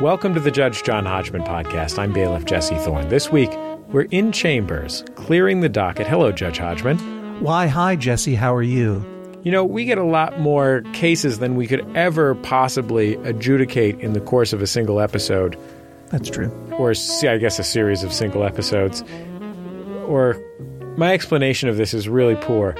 Welcome to the Judge John Hodgman podcast. I'm bailiff Jesse Thorn. This week, we're in chambers, clearing the docket. Hello, Judge Hodgman. Why, hi, Jesse. How are you? You know, we get a lot more cases than we could ever possibly adjudicate in the course of a single episode, That's true. or see, I guess a series of single episodes. Or my explanation of this is really poor.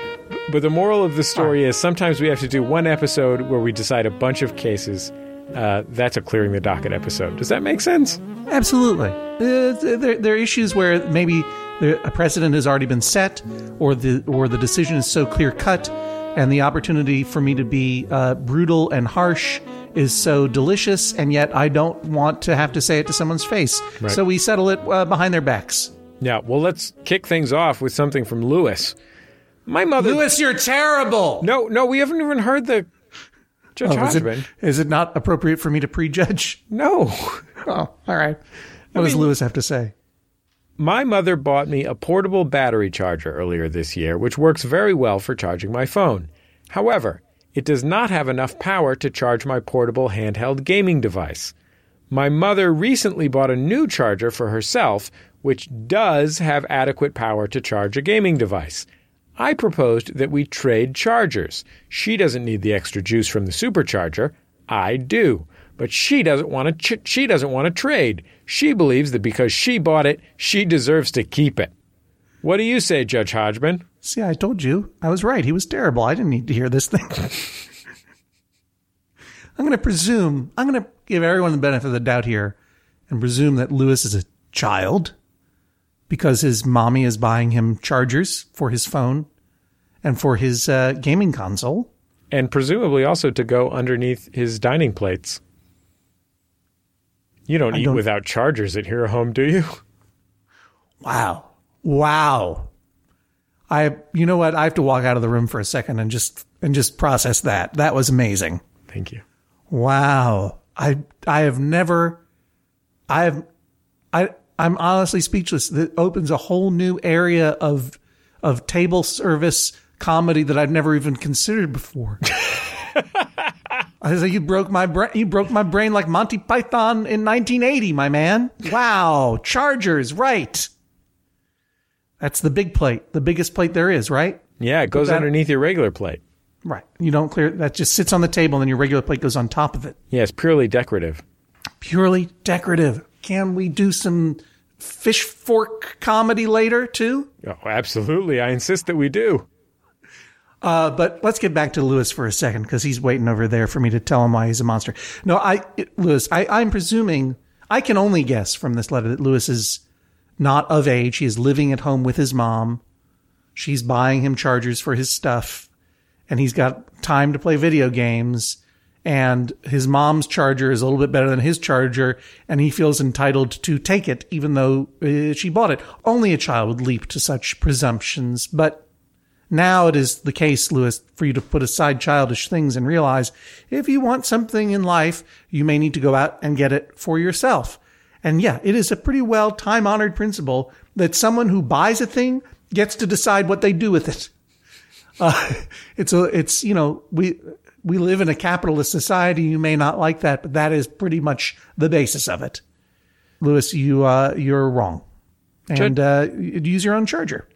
But the moral of the story is sometimes we have to do one episode where we decide a bunch of cases. Uh, that's a clearing the docket episode. Does that make sense? Absolutely. Uh, there, there are issues where maybe a precedent has already been set, or the or the decision is so clear cut, and the opportunity for me to be uh, brutal and harsh is so delicious, and yet I don't want to have to say it to someone's face. Right. So we settle it uh, behind their backs. Yeah, well, let's kick things off with something from Lewis. My mother. Lewis, you're terrible. No, no, we haven't even heard the Judge Oh, is, it, is it not appropriate for me to prejudge? No. Oh, all right. What does mean- Lewis have to say? My mother bought me a portable battery charger earlier this year, which works very well for charging my phone. However, it does not have enough power to charge my portable handheld gaming device. My mother recently bought a new charger for herself, which does have adequate power to charge a gaming device. I proposed that we trade chargers. She doesn't need the extra juice from the supercharger. I do. But she doesn't want to ch- she doesn't want to trade. She believes that because she bought it, she deserves to keep it. What do you say, Judge Hodgman? See, I told you. I was right. He was terrible. I didn't need to hear this thing. I'm going to presume, I'm going to give everyone the benefit of the doubt here and presume that Lewis is a child because his mommy is buying him chargers for his phone and for his uh, gaming console. And presumably also to go underneath his dining plates. You don't eat don't- without chargers at Hero Home, do you? Wow. Wow. I, you know what? I have to walk out of the room for a second and just, and just process that. That was amazing. Thank you. Wow. I I have never I have I I'm honestly speechless. That opens a whole new area of of table service comedy that I've never even considered before. I was like, you broke my brain. You broke my brain like Monty Python in 1980, my man. Wow, Chargers, right? That's the big plate, the biggest plate there is, right? Yeah, it goes that- underneath your regular plate. Right. You don't clear that; just sits on the table, and then your regular plate goes on top of it. Yeah, it's purely decorative. purely decorative. Can we do some fish fork comedy later too? Oh, absolutely. I insist that we do. Uh, but let's get back to Lewis for a second because he's waiting over there for me to tell him why he's a monster. No, I, Lewis, I, I'm presuming, I can only guess from this letter that Lewis is not of age. He is living at home with his mom. She's buying him chargers for his stuff and he's got time to play video games. And his mom's charger is a little bit better than his charger, and he feels entitled to take it, even though uh, she bought it. Only a child would leap to such presumptions, but now it is the case, Lewis, for you to put aside childish things and realize if you want something in life, you may need to go out and get it for yourself. And yeah, it is a pretty well time honored principle that someone who buys a thing gets to decide what they do with it. Uh, it's a, it's, you know, we, we live in a capitalist society. You may not like that, but that is pretty much the basis of it. Lewis, you, uh, you're wrong. And, uh, use your own charger.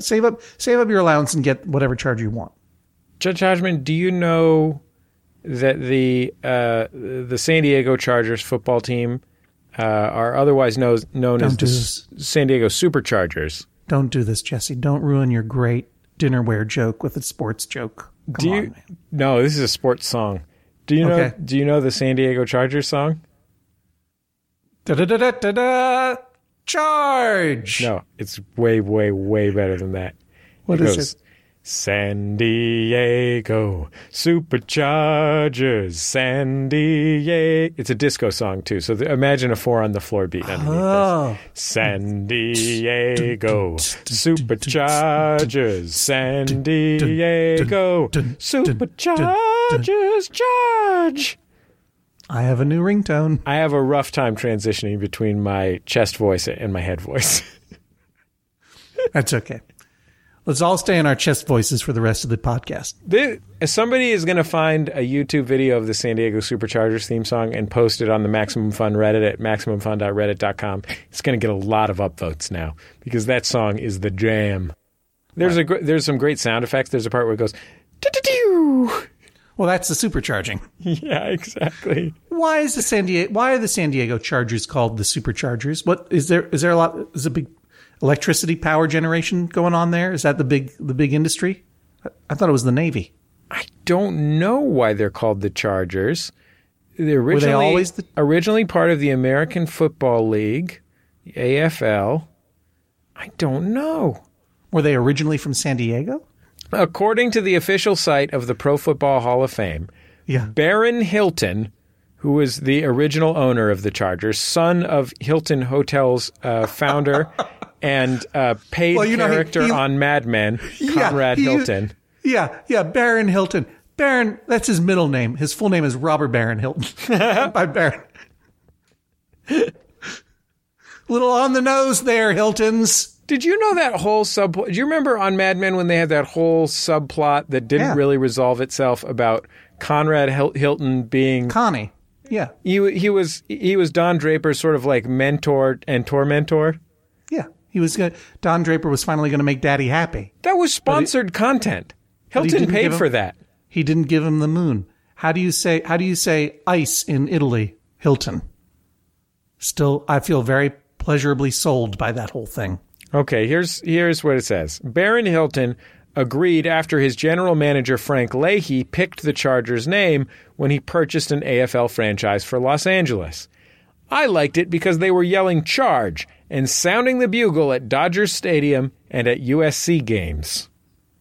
Save up, save up your allowance and get whatever charger you want. Judge Hodgman, do you know that the uh, the San Diego Chargers football team uh, are otherwise known as Don't the do San Diego Superchargers? Don't do this, Jesse. Don't ruin your great dinnerware joke with a sports joke. Come Do on, you? man. No, this is a sports song. Do you know? Okay. Do you know the San Diego Chargers song? Da-da-da-da-da-da. Charge. No, it's way, way, way better than that. What it is goes, it? San Diego Superchargers, San Diego. It's a disco song too. So th- imagine a four on the floor beat oh. underneath Oh. this. San Diego Superchargers, San Diego Superchargers, charge. I have a new ringtone. I have a rough time transitioning between my chest voice and my head voice. That's okay. Let's all stay in our chest voices for the rest of the podcast. This, somebody is going to find a YouTube video of the San Diego Superchargers theme song and post it on the Maximum Fun Reddit at maximumfun.reddit.com, it's going to get a lot of upvotes now because that song is the jam. There's a gr- there's some great sound effects. There's a part where it goes, "Doo-doo-doo." Well, that's the supercharging. yeah, exactly. Why is the San Diego? Why are the San Diego Chargers called the Superchargers? What is there? Is there a lot? Is a big electricity power generation going on there? Is that the big the big industry? I, thought it was the Navy. I don't know why they're called the Chargers. They're originally always the- originally part of the American Football League, the AFL. I don't know. Were they originally from San Diego? According to the official site of the Pro Football Hall of Fame, Yeah. Barron Hilton, who was the original owner of the Chargers, son of Hilton Hotels uh, founder and uh, paid Well, you know, character he- on Mad Men, Conrad he- Hilton. Yeah, yeah, Barron Hilton. Baron, that's his middle name. His full name is Robert Barron Hilton. By Baron. Little on the nose there, Hiltons. Did you know that whole subplot? Do you remember on Mad Men when they had that whole subplot that didn't Yeah. really resolve itself about Conrad Hil- Hilton being Connie. Yeah, he he was he was Don Draper's sort of like mentor and tormentor. yeah. He was Don Draper was finally going to make Daddy happy. That was sponsored content. Hilton paid him- for that. He didn't give him the moon. How do you say how do you say ice in Italy? Hilton. Still I feel very pleasurably sold by that whole thing. Okay, here's here's what it says. Barron Hilton agreed after his general manager Frank Leahy picked the Chargers name when he purchased an AFL franchise for Los Angeles. I liked it because they were yelling charge and sounding the bugle at Dodgers Stadium and at USC games.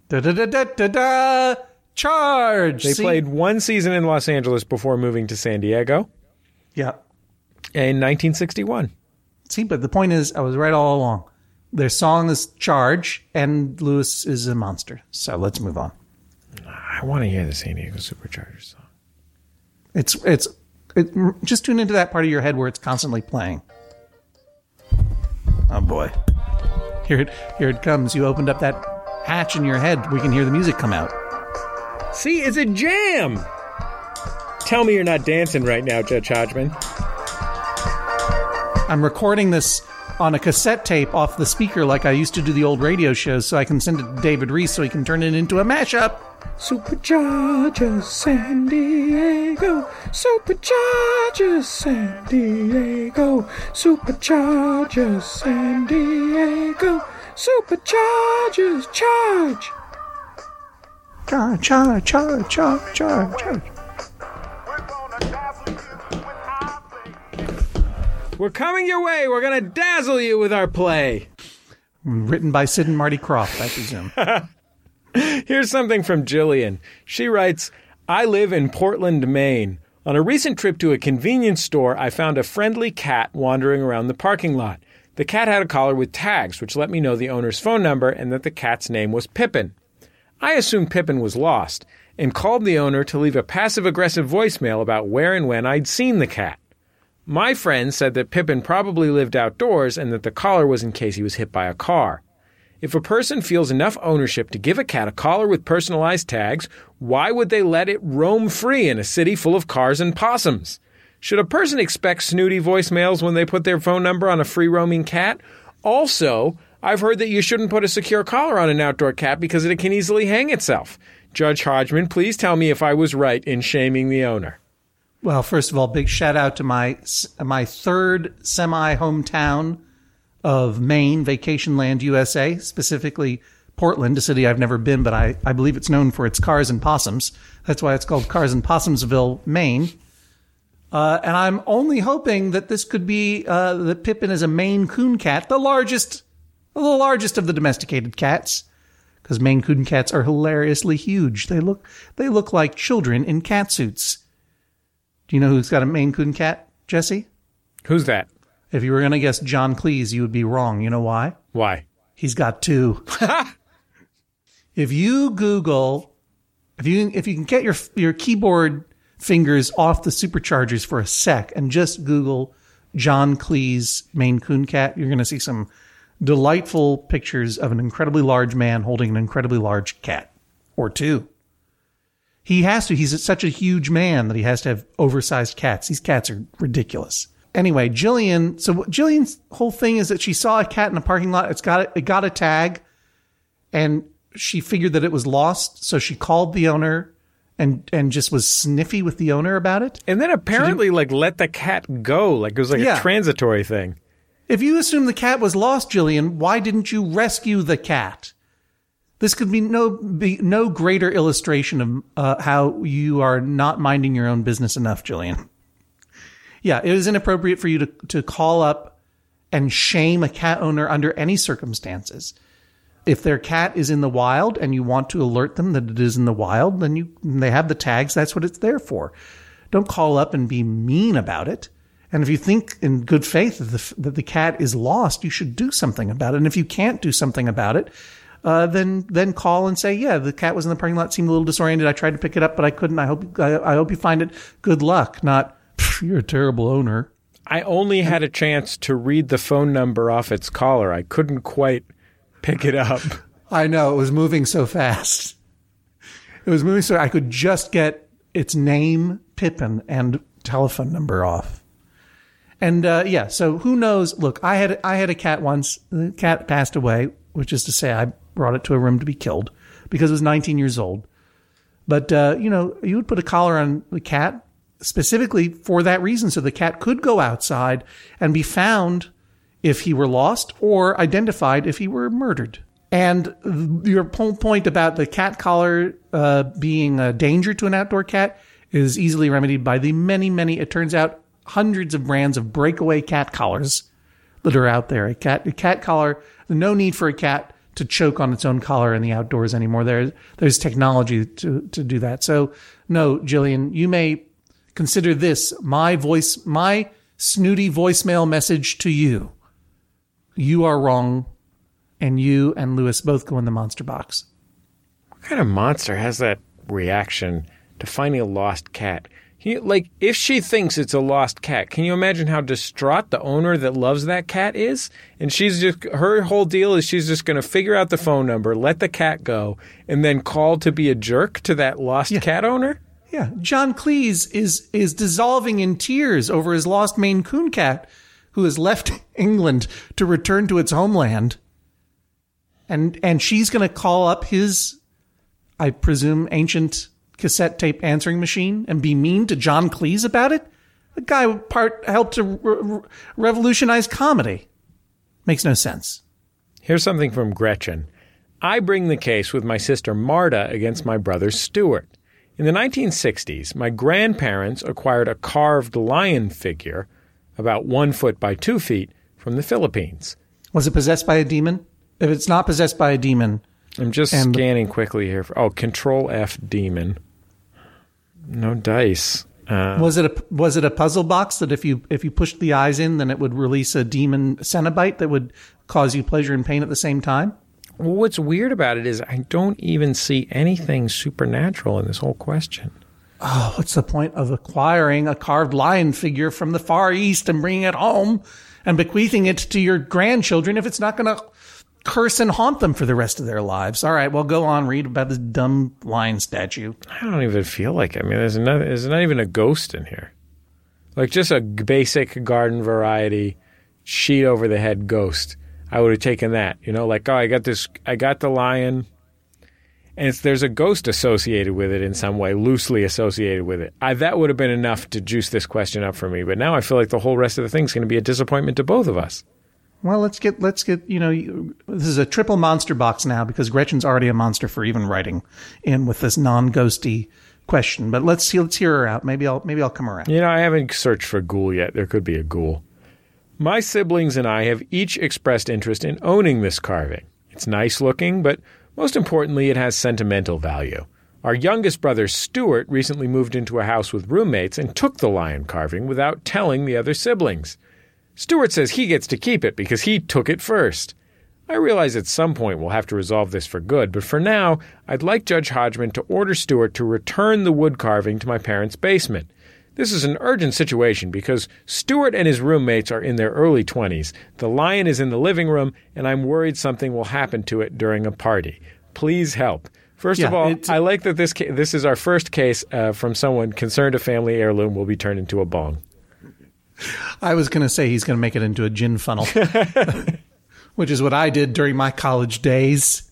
Da da da da da da charge. They See? played one season in Los Angeles before moving to San Diego Yeah. in 1961. See, but the point is, I was right all along. Their song is Charge, and Lewis is a monster. So let's move on. I want to hear the San Diego Superchargers song. It's it's it, just tune into that part of your head where it's constantly playing. Oh boy, here it here it comes. You opened up that hatch in your head. We can hear the music come out. See, it's a jam. Tell me you're not dancing right now, Judge Hodgman. I'm recording this on a cassette tape off the speaker like I used to do the old radio shows, so I can send it to David Rees so he can turn it into a mashup. Superchargers San Diego, Superchargers San Diego, Superchargers San Diego, Superchargers charge. Charge, charge, charge, charge, charge, charge. We're coming your way. We're gonna dazzle you with our play. Written by Sid and Marty Krofft, I presume. Here's something from Jillian. She writes, I live in Portland, Maine. On a recent trip to a convenience store, I found a friendly cat wandering around the parking lot. The cat had a collar with tags, which let me know the owner's phone number and that the cat's name was Pippin. I assumed Pippin was lost and called the owner to leave a passive aggressive voicemail about where and when I'd seen the cat. My friend said that Pippin probably lived outdoors and that the collar was in case he was hit by a car. If a person feels enough ownership to give a cat a collar with personalized tags, why would they let it roam free in a city full of cars and possums? Should a person expect snooty voicemails when they put their phone number on a free roaming cat? Also, I've heard that you shouldn't put a secure collar on an outdoor cat because it can easily hang itself. Judge Hodgman, please tell me if I was right in shaming the owner. Well, first of all, big shout out to my my third semi hometown of Maine, Vacation Land, USA, specifically Portland, a city I've never been, but I, I believe it's known for its cars and possums. That's why it's called Cars and Possumsville, Maine. Uh, and I'm only hoping that this could be uh, that Pippin is a Maine Coon cat, the largest, the largest of the domesticated cats, because Maine Coon cats are hilariously huge. They look they look like children in cat suits. Do you know who's got a Maine Coon cat, Jesse? Who's that? If you were going to guess John Cleese, you would be wrong. You know why? Why? He's got two. if you Google, if you if you can get your your keyboard fingers off the superchargers for a sec and just Google John Cleese Maine Coon cat, you're going to see some delightful pictures of an incredibly large man holding an incredibly large cat or two. He has to. He's such a huge man that he has to have oversized cats. These cats are ridiculous. Anyway, Jillian. So Jillian's whole thing is that she saw a cat in a parking lot. It's got it got a tag, and she figured that it was lost. So she called the owner and and just was sniffy with the owner about it. And then apparently, like, let the cat go. Like it was like Yeah. a transitory thing. If you assume the cat was lost, Jillian, why didn't you rescue the cat? This could be no be no greater illustration of uh, how you are not minding your own business enough, Jillian. Yeah, it is inappropriate for you to to call up and shame a cat owner under any circumstances. If their cat is in the wild and you want to alert them that it is in the wild, then you they have the tags. That's what it's there for. Don't call up and be mean about it. And if you think in good faith that the, that the cat is lost, you should do something about it. And if you can't do something about it, uh, then then call and say, yeah, the cat was in the parking lot, seemed a little disoriented. I tried to pick it up, but I couldn't. I hope I, I hope you find it. Good luck. Not "Pff, you're a terrible owner. I only had a chance to read the phone number off its collar. I couldn't quite pick it up. I know it was moving so fast. It was moving so I could just get its name, Pippin, and telephone number off. And uh, yeah, so who knows? Look, I had I had a cat once. The cat passed away, which is to say, I brought it to a room to be killed because it was 19 years old. But uh, you know, you would put a collar on the cat specifically for that reason, so the cat could go outside and be found if he were lost or identified if he were murdered. And your point about the cat collar uh, being a danger to an outdoor cat is easily remedied by the many, many, it turns out, hundreds of brands of breakaway cat collars that are out there. A cat, a cat collar, no need for a cat to choke on its own collar in the outdoors anymore. There, there's technology to, to do that. So, no, Jillian, you may consider this my voice, my snooty voicemail message to you. You are wrong, and you and Lewis both go in the monster box. What kind of monster has that reaction to finding a lost cat? You, like, if she thinks it's a lost cat, can you imagine how distraught the owner that loves that cat is? And she's just, her whole deal is she's just going to figure out the phone number, let the cat go, and then call to be a jerk to that lost cat owner? Yeah, John Cleese is is dissolving in tears over his lost Maine Coon cat, who has left England to return to its homeland. And and she's going to call up his, I presume, ancient cassette tape answering machine and be mean to John Cleese about it. The guy part helped to re- re- revolutionize comedy. Makes no sense. Here's something from Gretchen. I bring the case with my sister Marta against my brother Stuart. In the 1960s, my grandparents acquired a carved lion figure, about one foot by two feet, from the Philippines. Was it possessed by a demon? If it's not possessed by a demon, I'm just And- scanning quickly here. For, oh, Control F demon. No dice. Uh, Was it a was it a puzzle box that if you if you pushed the eyes in, then it would release a demon Cenobite that would cause you pleasure and pain at the same time? Well, what's weird about it is I don't even see anything supernatural in this whole question. Oh, what's the point of acquiring a carved lion figure from the Far East and bringing it home and bequeathing it to your grandchildren if it's not going to curse and haunt them for the rest of their lives? All right, well, go on, read about this dumb lion statue. I don't even feel like it. I mean, there's not, there's not even a ghost in here. Like just a basic garden variety sheet over the head ghost. I would have taken that. You know, like oh, I got this. I got the lion, and it's, there's a ghost associated with it in some way, loosely associated with it. I, that would have been enough to juice this question up for me. But now I feel like the whole rest of the thing's going to be a disappointment to both of us. Well, let's get let's get you know this is a triple monster box now because Gretchen's already a monster for even writing in with this non-ghosty question. But let's see, let's hear her out. Maybe I'll maybe I'll come around. You know, I haven't searched for ghoul yet. There could be a ghoul. My siblings and I have each expressed interest in owning this carving. It's nice looking, but most importantly, it has sentimental value. Our youngest brother, Stuart, recently moved into a house with roommates and took the lion carving without telling the other siblings. Stuart says he gets to keep it because he took it first. I realize at some point we'll have to resolve this for good, but for now, I'd like Judge Hodgman to order Stuart to return the wood carving to my parents' basement. This is an urgent situation because Stuart and his roommates are in their early 20s. The lion is in the living room, and I'm worried something will happen to it during a party. Please help. First Yeah, of all, I like that this ca- this is our first case uh, from someone concerned a family heirloom will be turned into a bong. I was going to say he's going to make it into a gin funnel, which is what I did during my college days.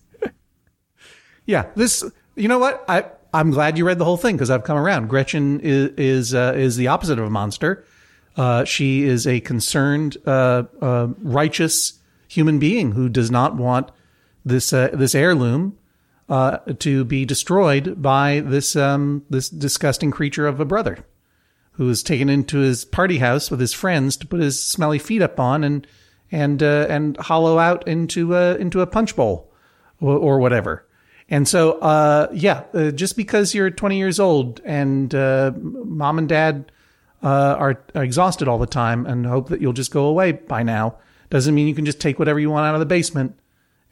yeah, this. You know what? I I'm glad you read the whole thing because I've come around. Gretchen is is uh, is the opposite of a monster. Uh, she is a concerned, uh, uh, righteous human being who does not want this uh, this heirloom uh, to be destroyed by this um, this disgusting creature of a brother who was taken into his party house with his friends to put his smelly feet up on and and and hollow out into a into a punch bowl or, or whatever. And so, uh, yeah, uh, just because you're 20 years old and uh, mom and dad uh, are, are exhausted all the time and hope that you'll just go away by now doesn't mean you can just take whatever you want out of the basement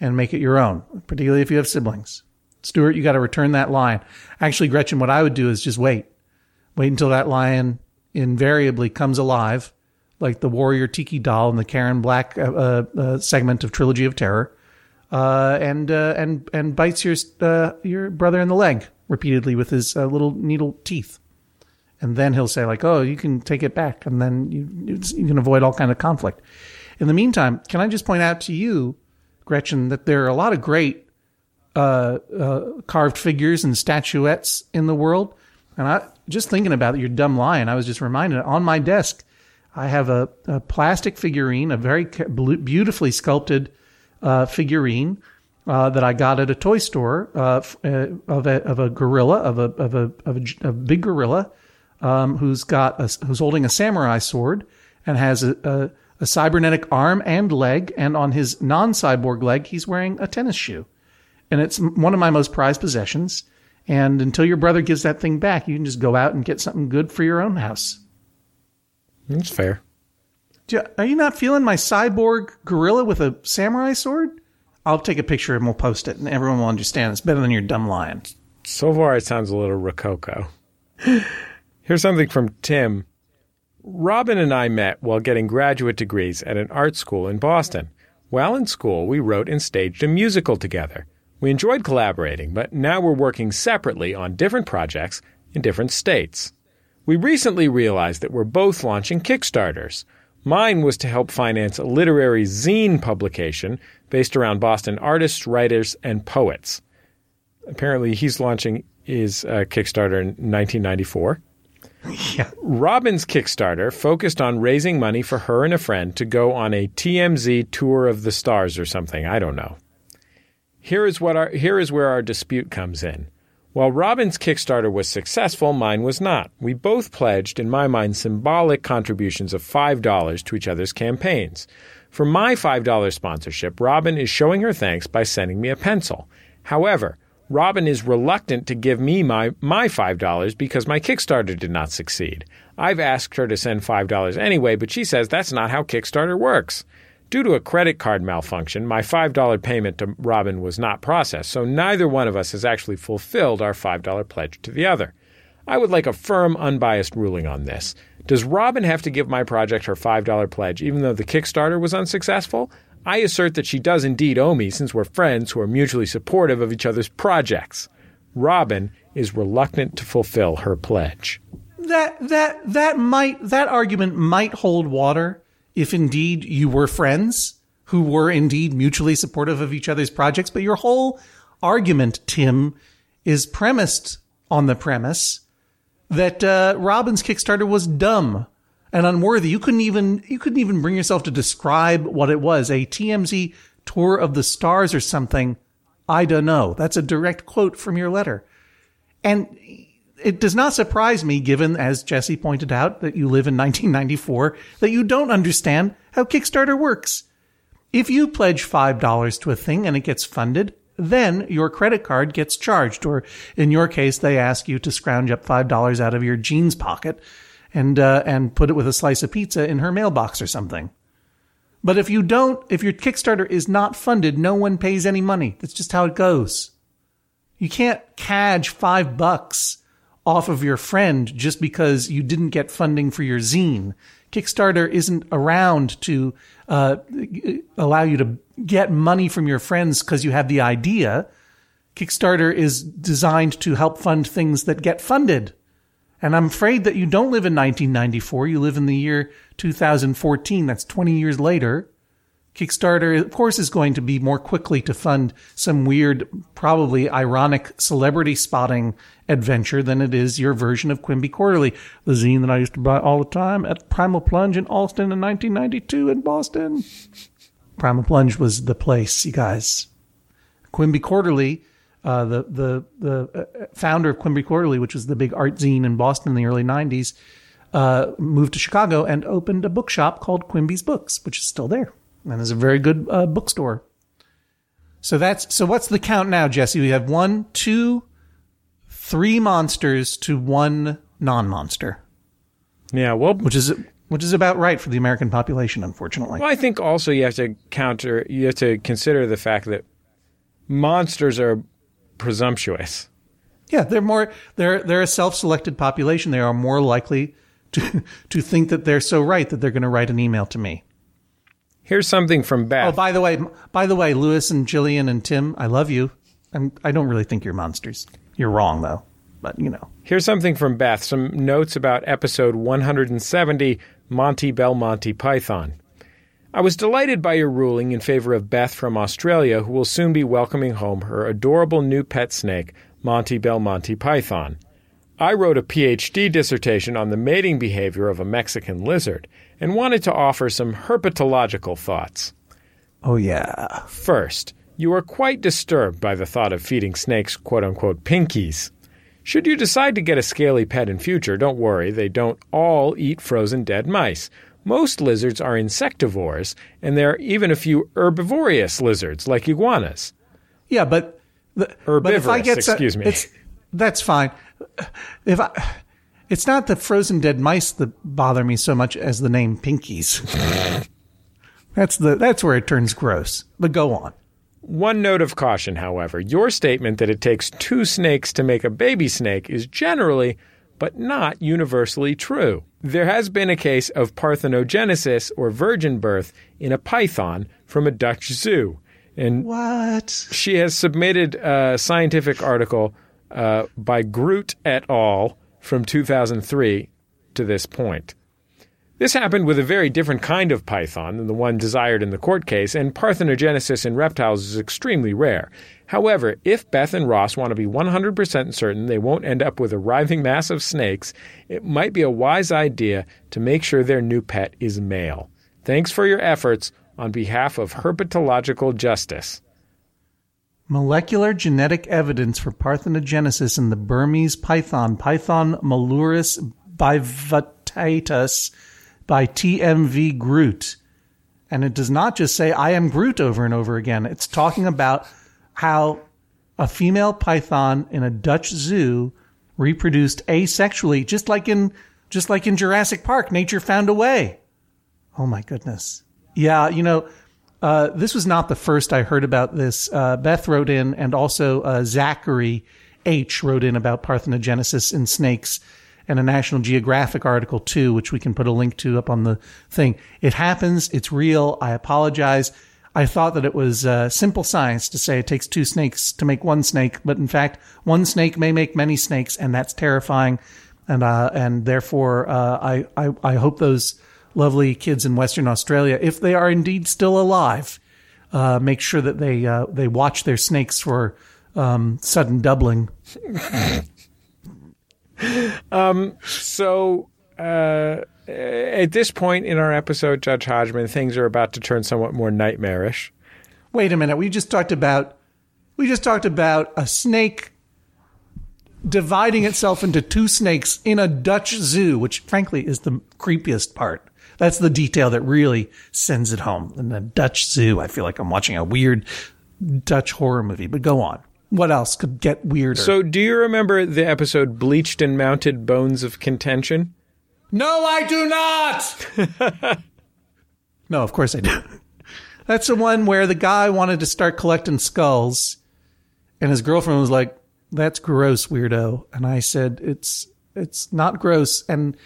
and make it your own, particularly if you have siblings. Stuart, you got to return that lion. Actually, Gretchen, what I would do is just wait. Wait until that lion invariably comes alive, like the warrior tiki doll in the Karen Black uh, uh, segment of Trilogy of Terror, uh, and uh, and and bites your uh, your brother in the leg repeatedly with his uh, little needle teeth, and then he'll say like, "Oh, you can take it back," and then you you can avoid all kind of conflict. In the meantime, can I just point out to you, Gretchen, that there are a lot of great uh, uh, carved figures and statuettes in the world. And I just thinking about your dumb lion, I was just reminded on my desk, I have a, a plastic figurine, a very beautifully sculpted uh, figurine uh, that I got at a toy store uh, uh, of a of a gorilla of a of a of a, a big gorilla um, who's got a, who's holding a samurai sword and has a, a a cybernetic arm and leg, and on his non-cyborg leg, he's wearing a tennis shoe and it's one of my most prized possessions. And until your brother gives that thing back, you can just go out and get something good for your own house. That's fair. You- Are you not feeling my cyborg gorilla with a samurai sword? I'll take a picture and we'll post it, and everyone will understand. It's better than your dumb lion. So far, it sounds a little rococo. Here's something from Tim. Robin and I met while getting graduate degrees at an art school in Boston. While in school, we wrote and staged a musical together. We enjoyed collaborating, but now we're working separately on different projects in different states. We recently realized that we're both launching Kickstarters. Mine was to help finance a literary zine publication based around Boston artists, writers, and poets. Apparently, he's launching his uh, Kickstarter in 1994. Yeah. Robin's Kickstarter focused on raising money for her and a friend to go on a TMZ tour of the stars or something. I don't know. Here is what our here is where our dispute comes in. While Robin's Kickstarter was successful, mine was not. We both pledged, in my mind, symbolic contributions of $5 to each other's campaigns. For my $5 sponsorship, Robin is showing her thanks by sending me a pencil. However, Robin is reluctant to give me my, my $5 because my Kickstarter did not succeed. I've asked her to send $5 anyway, but she says that's not how Kickstarter works. Due to a credit card malfunction, my $5 payment to Robin was not processed, so neither one of us has actually fulfilled our $5 pledge to the other. I would like a firm, unbiased ruling on this. Does Robin have to give my project her $5 pledge even though the Kickstarter was unsuccessful? I assert that she does indeed owe me since we're friends who are mutually supportive of each other's projects. Robin is reluctant to fulfill her pledge. That that that might that argument might hold water if indeed you were friends who were indeed mutually supportive of each other's projects. But your whole argument, Tim, is premised on the premise that uh, Robin's Kickstarter was dumb and unworthy. You couldn't even you couldn't even bring yourself to describe what it was a TMZ tour of the stars or something. I don't know. That's a direct quote from your letter, and it does not surprise me, given as Jesse pointed out that you live in 1994, that you don't understand how Kickstarter works. If you pledge $5 to a thing and it gets funded, then your credit card gets charged, or in your case, they ask you to scrounge up $5 out of your jeans pocket and, uh, and put it with a slice of pizza in her mailbox or something. But if you don't, if your Kickstarter is not funded, no one pays any money. That's just how it goes. You can't cadge five bucks off of your friend just because you didn't get funding for your zine. Kickstarter isn't around to uh, allow you to get money from your friends because you have the idea. Kickstarter is designed to help fund things that get funded. And I'm afraid that you don't live in 1994. You live in the year 2014. That's 20 years later. Kickstarter, of course, is going to be more quickly to fund some weird, probably ironic celebrity spotting adventure than it is your version of Quimby Quarterly, the zine that I used to buy all the time at Primal Plunge in Allston in 1992 in Boston. Primal Plunge was the place, you guys. Quimby Quarterly, uh, the the the uh, founder of Quimby Quarterly, which was the big art zine in Boston in the early 90s, uh, moved to Chicago and opened a bookshop called Quimby's Books, which is still there and is a very good uh, bookstore. So that's so. What's the count now, Jesse? We have one, two, three monsters to one non-monster, Yeah, well, which is which is about right for the American population, unfortunately. well, I think also you have to counter, you have to consider the fact that monsters are presumptuous. Yeah, they're more they're they're a self-selected population. They are more likely to to think that they're so right that they're going to write an email to me. Here's something from Beth. Oh, by the way, by the way, Lewis and Jillian and Tim, I love you. I'm, I don't really think you're monsters. You're wrong though, but you know. Here's something from Beth. Some notes about episode 170, Monty Belmonte Python. I was delighted by your ruling in favor of Beth from Australia, who will soon be welcoming home her adorable new pet snake, Monty Belmonte Python. I wrote a PhD dissertation on the mating behavior of a Mexican lizard and wanted to offer some herpetological thoughts. Oh yeah. First, you are quite disturbed by the thought of feeding snakes quote unquote pinkies. Should you decide to get a scaly pet in future, don't worry, they don't all eat frozen dead mice. Most lizards are insectivores, and there are even a few herbivorous lizards like iguanas. Yeah, but the, but if I Herbivorous, get excuse me. it's, that's fine. If I, it's not the frozen dead mice that bother me so much as the name Pinkies. that's the that's where it turns gross. But go on. One note of caution, however your statement that it takes two snakes to make a baby snake is generally, but not universally true. There has been a case of parthenogenesis or virgin birth in a python from a Dutch zoo. And What? she has submitted a scientific article uh, by Groot et al. from 2003 to this point. This happened with a very different kind of python than the one desired in the court case, and parthenogenesis in reptiles is extremely rare. However, if Beth and Ross want to be 100% certain they won't end up with a writhing mass of snakes, it might be a wise idea to make sure their new pet is male. Thanks for your efforts on behalf of herpetological justice. Molecular genetic evidence for parthenogenesis in the Burmese python, Python molurus bivittatus, by TMV Groot. And it does not just say, I am Groot over and over again. It's talking about how a female python in a Dutch zoo reproduced asexually, just like in, just like in Jurassic Park. Nature found a way. Oh my goodness. Yeah, you know, uh, this was not the first I heard about this. Uh, Beth wrote in, and also uh, Zachary H wrote in about parthenogenesis in snakes, and a National Geographic article too, which we can put a link to up on the thing. It happens. It's real. I apologize. I thought that it was uh, simple science to say it takes two snakes to make one snake, but in fact, one snake may make many snakes, and that's terrifying. And uh, and therefore, uh, I, I I hope those lovely kids in Western Australia, if they are indeed still alive, uh, make sure that they uh, they watch their snakes for um, sudden doubling. So, uh, at this point in our episode, Judge Hodgman, things are about to turn somewhat more nightmarish. Wait a minute, we just talked about we just talked about a snake dividing itself into two snakes in a Dutch zoo, which frankly is the creepiest part. That's the detail that really sends it home. In the Dutch zoo, I feel like I'm watching a weird Dutch horror movie. But go on. What else could get weirder? So, do you remember the episode Bleached and Mounted Bones of Contention? No, I do not. no, of course I do. That's the one where the guy wanted to start collecting skulls, and his girlfriend was like, that's gross, weirdo. And I said, it's, it's not gross. And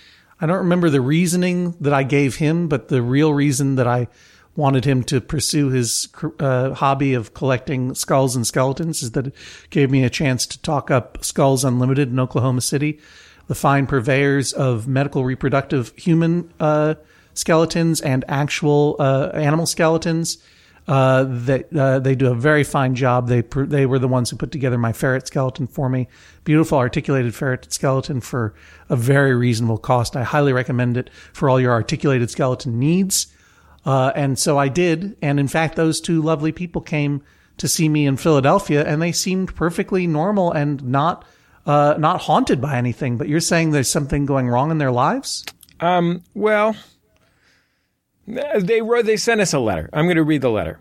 I don't remember the reasoning that I gave him, but the real reason that I wanted him to pursue his uh, hobby of collecting skulls and skeletons is that it gave me a chance to talk up Skulls Unlimited in Oklahoma City, the fine purveyors of medical reproductive human uh, skeletons and actual uh, animal skeletons. Uh, they uh, they do a very fine job. They they were the ones who put together my ferret skeleton for me. Beautiful articulated ferret skeleton for a very reasonable cost. I highly recommend it for all your articulated skeleton needs. Uh, and so I did. And in fact, those two lovely people came to see me in Philadelphia, and they seemed perfectly normal and not uh, not haunted by anything. But you're saying there's something going wrong in their lives? Um. Well they wrote. They sent us a letter. I'm going to read the letter.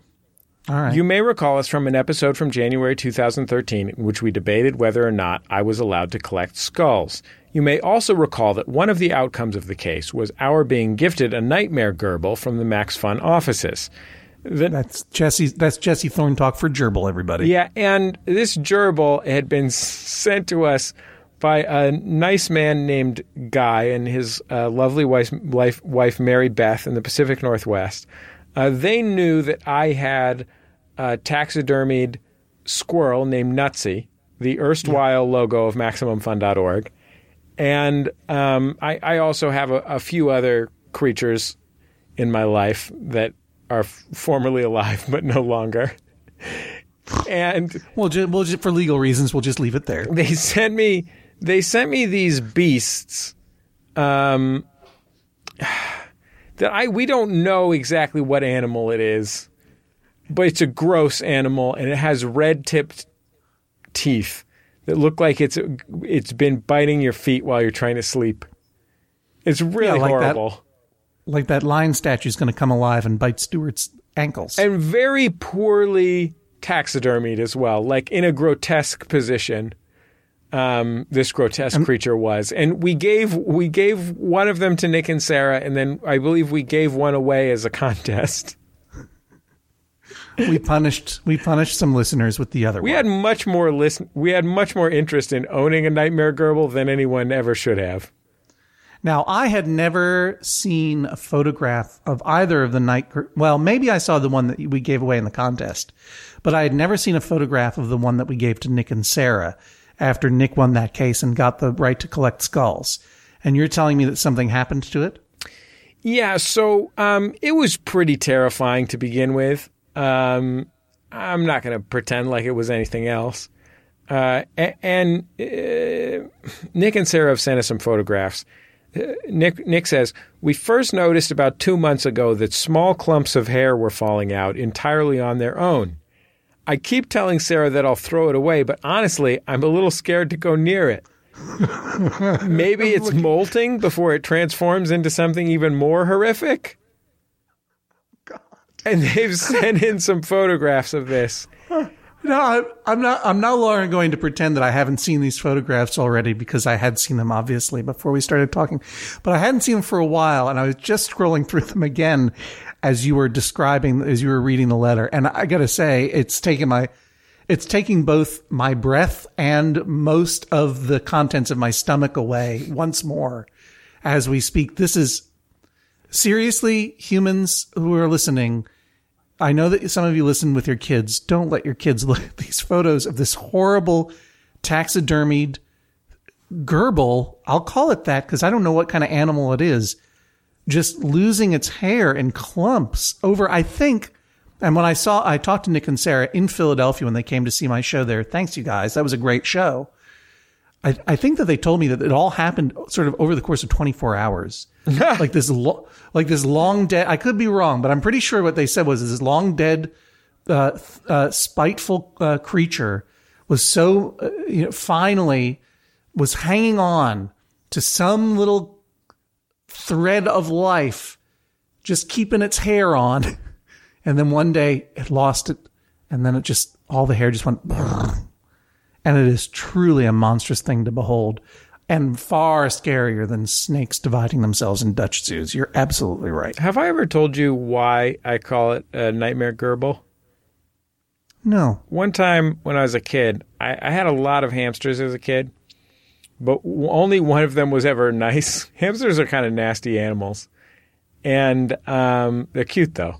All right. You may recall us from an episode from January 2013 in which we debated whether or not I was allowed to collect skulls. You may also recall that one of the outcomes of the case was our being gifted a nightmare gerbil from the Max Fun offices. The, that's Jesse. That's Jesse Thorn talk for gerbil. Everybody. Yeah, and this gerbil had been sent to us by a nice man named Guy and his uh, lovely wife, wife, wife, Mary Beth in the Pacific Northwest. Uh, they knew that I had a taxidermied squirrel named Nutsy, the erstwhile yeah. logo of MaximumFun.org. And um, I, I, also have a, a, few other creatures in my life that are f- formerly alive but no longer. And well, just, well, just for legal reasons, we'll just leave it there. They sent me they sent me these beasts um, that I we don't know exactly what animal it is, but it's a gross animal and it has red tipped teeth that look like it's it's been biting your feet while you're trying to sleep. It's really yeah, like horrible. That, like that lion statue is going to come alive and bite Stuart's ankles. And very poorly taxidermied as well, like in a grotesque position um, this grotesque um, creature was, and we gave we gave one of them to Nick and Sarah, and then I believe we gave one away as a contest. we punished we punished some listeners with the other. We one. had much more listen. We had much more interest in owning a nightmare gerbil than anyone ever should have. Now, I had never seen a photograph of either of the night. Well, maybe I saw the one that we gave away in the contest, but I had never seen a photograph of the one that we gave to Nick and Sarah after Nick won that case and got the right to collect skulls. And you're telling me that something happened to it? Yeah, so um, it was pretty terrifying to begin with. Um, I'm not going to pretend like it was anything else. Uh, and uh, Nick and Sarah have sent us some photographs. Uh, Nick, Nick says, We first noticed about two months ago that small clumps of hair were falling out entirely on their own. I keep telling Sarah that I'll throw it away, but honestly, I'm a little scared to go near it. Maybe it's molting before it transforms into something even more horrific. God. And they've sent in some photographs of this. No, I'm not. I'm no longer going to pretend that I haven't seen these photographs already because I had seen them obviously before we started talking, but I hadn't seen them for a while, and I was just scrolling through them again, as you were describing, as you were reading the letter. And I got to say, it's taken my, it's taking both my breath and most of the contents of my stomach away once more as we speak. This is seriously humans who are listening. I know that some of you listen with your kids. Don't let your kids look at these photos of this horrible taxidermied gerbil. I'll call it that because I don't know what kind of animal it is just losing its hair in clumps over, I think, and when I saw, I talked to Nick and Sarah in Philadelphia when they came to see my show there. Thanks, you guys. That was a great show. I, I think that they told me that it all happened sort of over the course of 24 hours. like this, lo- like this long dead, I could be wrong, but I'm pretty sure what they said was this long dead, uh, uh, spiteful, uh, creature was so, uh, you know, finally was hanging on to some little thread of life, just keeping its hair on. And then one day it lost it. And then it just, all the hair just went, and it is truly a monstrous thing to behold and far scarier than snakes dividing themselves in Dutch zoos. You're absolutely right. Have I ever told you why I call it a nightmare gerbil? No. One time when I was a kid, I, I had a lot of hamsters as a kid, but only one of them was ever nice. Hamsters are kind of nasty animals, and um, they're cute though.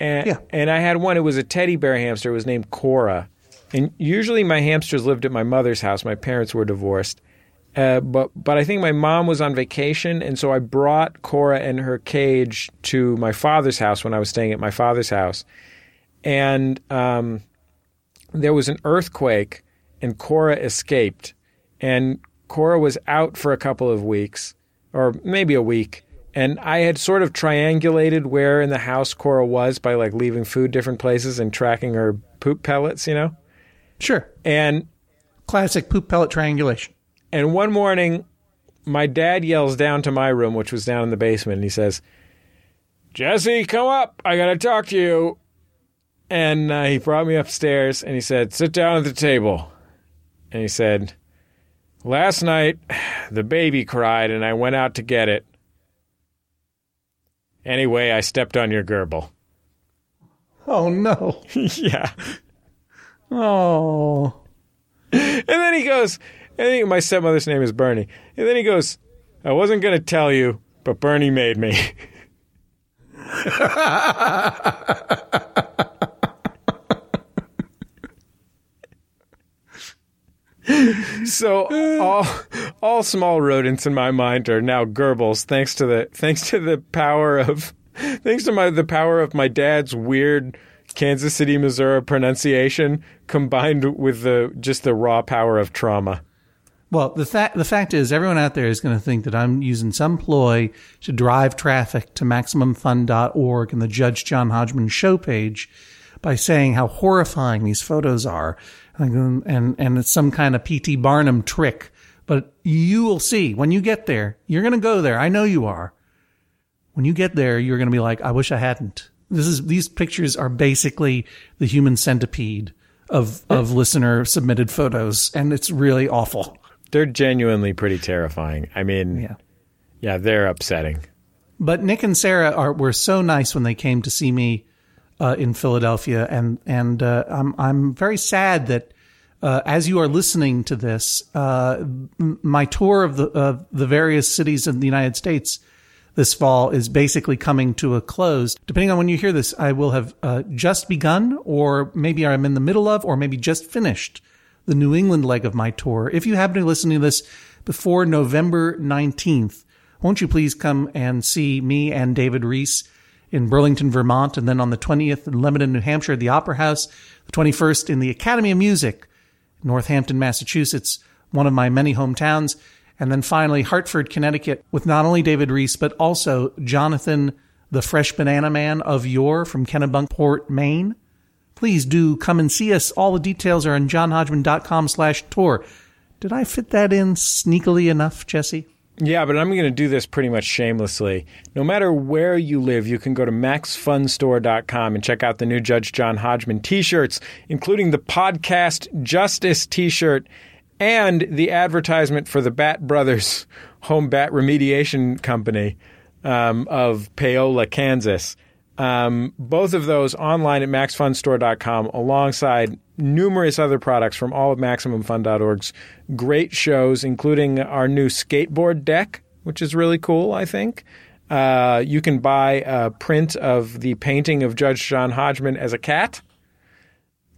And, Yeah. and I had one. It was a teddy bear hamster. It was named Cora. And usually my hamsters lived at my mother's house. My parents were divorced. Uh, but but I think my mom was on vacation, and so I brought Cora and her cage to my father's house when I was staying at my father's house. And um, there was an earthquake, and Cora escaped. And Cora was out for a couple of weeks, or maybe a week. And I had sort of triangulated where in the house Cora was by like leaving food different places and tracking her poop pellets, you know. Sure. And Classic poop pellet triangulation. And one morning, my dad yells down to my room, which was down in the basement, and he says, Jesse, come up. I got to talk to you. And uh, he brought me upstairs and he said, Sit down at the table. And he said, Last night, the baby cried and I went out to get it. Anyway, I stepped on your gerbil. Oh no. yeah. Oh. And then he goes, I think my stepmother's name is Bernie. And then he goes, I wasn't going to tell you, but Bernie made me. so all all small rodents in my mind are now gerbils thanks to the thanks to the power of thanks to my the power of my dad's weird Kansas City, Missouri pronunciation combined with the just the raw power of trauma. Well, the fact the fact is, everyone out there is going to think that I'm using some ploy to drive traffic to MaximumFun.org and the Judge John Hodgman show page by saying how horrifying these photos are, and um, and, and it's some kind of P.T. Barnum trick. But you will see when you get there. You're going to go there. I know you are. When you get there, you're going to be like, I wish I hadn't. This is these pictures are basically the human centipede of of listener submitted photos, and it's really awful. They're genuinely pretty terrifying. I mean, Yeah. yeah, they're upsetting. But Nick and Sarah are were so nice when they came to see me uh, in Philadelphia, and and uh, I'm I'm very sad that uh, as you are listening to this, uh, my tour of the of the various cities in the United States this fall is basically coming to a close. Depending on when you hear this, I will have uh, just begun, or maybe I'm in the middle of, or maybe just finished the New England leg of my tour. If you happen to listen to this before November 19th, won't you please come and see me and David Rees in Burlington, Vermont, and then on the 20th in Lebanon, New Hampshire at the Opera House, the 21st in the Academy of Music, Northampton, Massachusetts, one of my many hometowns, and then finally Hartford, Connecticut, with not only David Rees, but also Jonathan, the Fresh Banana Man of yore from Kennebunkport, Maine. Please do come and see us. All the details are on johnhodgman.com slash tour. Did I fit that in sneakily enough, Jesse? Yeah, but I'm going to do this pretty much shamelessly. No matter where you live, you can go to maxfunstore.com and check out the new Judge John Hodgman t shirts, including the podcast Justice t shirt and the advertisement for the Bat Brothers home bat remediation company um, of Paola, Kansas. Um, both of those online at maxfunstore.com alongside numerous other products from all of MaximumFun.org's great shows, including our new skateboard deck, which is really cool, I think. Uh, you can buy a print of the painting of Judge John Hodgman as a cat.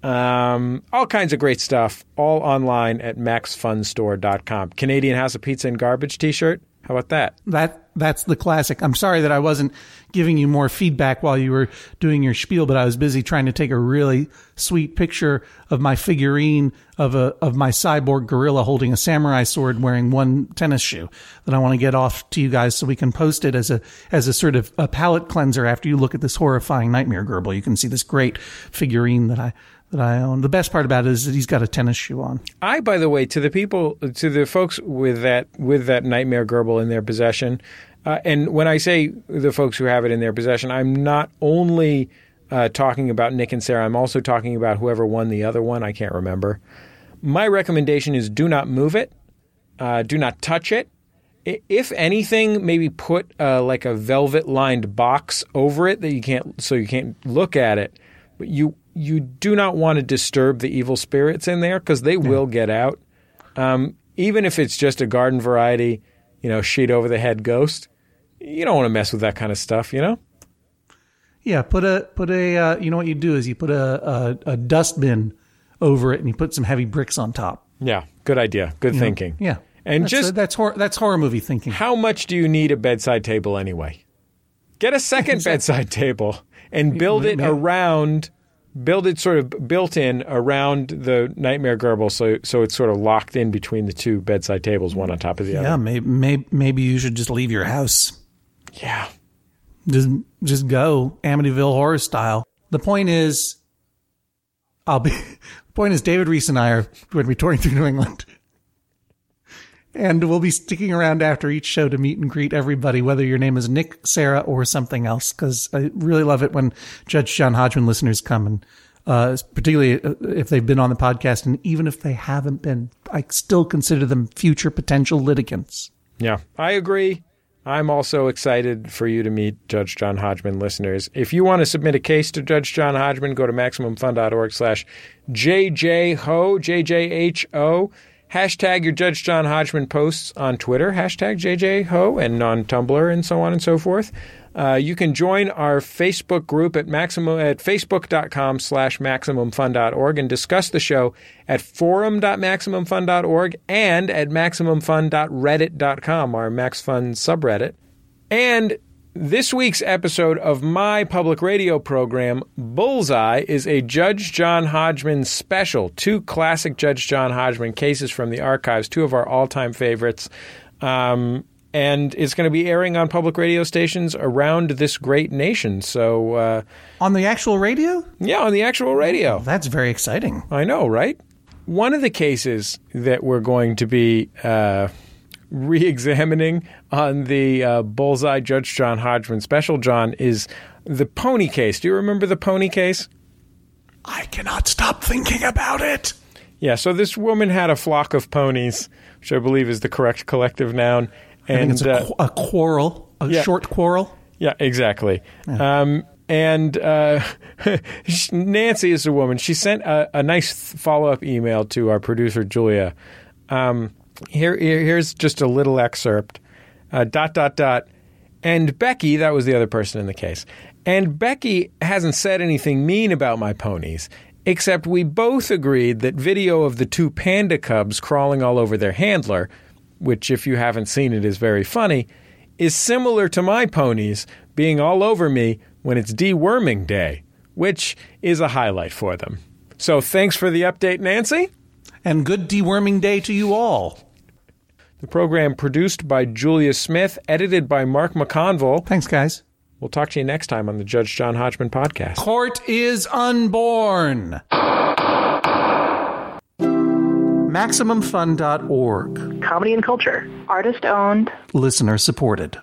Um, all kinds of great stuff, all online at maxfunstore.com. Canadian House of Pizza and Garbage t shirt. How about that? That that's the classic. I'm sorry that I wasn't giving you more feedback while you were doing your spiel, but I was busy trying to take a really sweet picture of my figurine of a of my cyborg gorilla holding a samurai sword wearing one tennis shoe that I want to get off to you guys so we can post it as a as a sort of a palate cleanser after you look at this horrifying nightmare gerbil. You can see this great figurine that I that I own. The best part about it is that he's got a tennis shoe on. I, by the way, to the people, to the folks with that with that nightmare gerbil in their possession, uh, and when I say the folks who have it in their possession, I'm not only uh, talking about Nick and Sarah. I'm also talking about whoever won the other one. I can't remember. My recommendation is do not move it, uh, do not touch it. If anything, maybe put uh, like a velvet lined box over it that you can't, so you can't look at it. But you you do not want to disturb the evil spirits in there because they will get out. Um, even if it's just a garden variety, you know, sheet over the head ghost, you don't want to mess with that kind of stuff, you know. Yeah, put a put a uh, you know what you do is you put a, a a dustbin over it and you put some heavy bricks on top. Yeah, good idea. Good thinking. Yeah, And that's, just that's horror that's horror movie thinking. how much do you need a bedside table anyway? Get a second bedside table and build it around, build it sort of built in around the nightmare gerbil, so so it's sort of locked in between the two bedside tables, one on top of the Yeah, other. maybe, maybe maybe you should just leave your house. Yeah. Just just go Amityville horror style. The point is, I'll be. The point is, David Rees and I are going to be touring through New England, and we'll be sticking around after each show to meet and greet everybody, whether your name is Nick, Sarah, or something else. Because I really love it when Judge John Hodgman listeners come and. Uh, particularly uh, if they've been on the podcast, and even if they haven't been, I still consider them future potential litigants. Yeah, I agree. I'm also excited for you to meet Judge John Hodgman listeners. If you want to submit a case to Judge John Hodgman, go to MaximumFun.org slash JJHO, J-J-H-O. Hashtag your Judge John Hodgman posts on Twitter, hashtag JJHO, and on Tumblr and so on and so forth. Uh, you can join our Facebook group at maximum at facebook.com slash maximumfun.org and discuss the show at forum.maximumfun.org and at maximumfun.reddit.com, our MaxFun subreddit. And this week's episode of my public radio program, Bullseye, is a Judge John Hodgman special. Two classic Judge John Hodgman cases from the archives, two of our all time favorites. Um, and it's going to be airing on public radio stations around this great nation. So, uh, On the actual radio, yeah, on the actual radio. that's very exciting. I know, right? One of the cases that we're going to be uh, re examining on the uh, Bullseye Judge John Hodgman special, John, is the pony case. Do you remember the pony case? I cannot stop thinking about it. Yeah, so this woman had a flock of ponies, which I believe is the correct collective noun. And it's a, uh, qu- a quarrel, a yeah. short quarrel. Yeah, exactly. Um, and uh, Nancy is a woman. She sent a, a nice follow up email to our producer Julia. Um, here- here's just a little excerpt. Uh, dot dot dot. And Becky, that was the other person in the case. And Becky hasn't said anything mean about my ponies, except we both agreed that video of the two panda cubs crawling all over their handler, which, if you haven't seen it, is very funny, is similar to my ponies being all over me when it's deworming day, which is a highlight for them. So thanks for the update, Nancy. And good deworming day to you all. The program produced by Julia Smith, edited by Mark McConville. Thanks, guys. We'll talk to you next time on the Judge John Hodgman podcast. Court is unborn. MaximumFun.org. comedy and culture. Artist owned. Listener supported.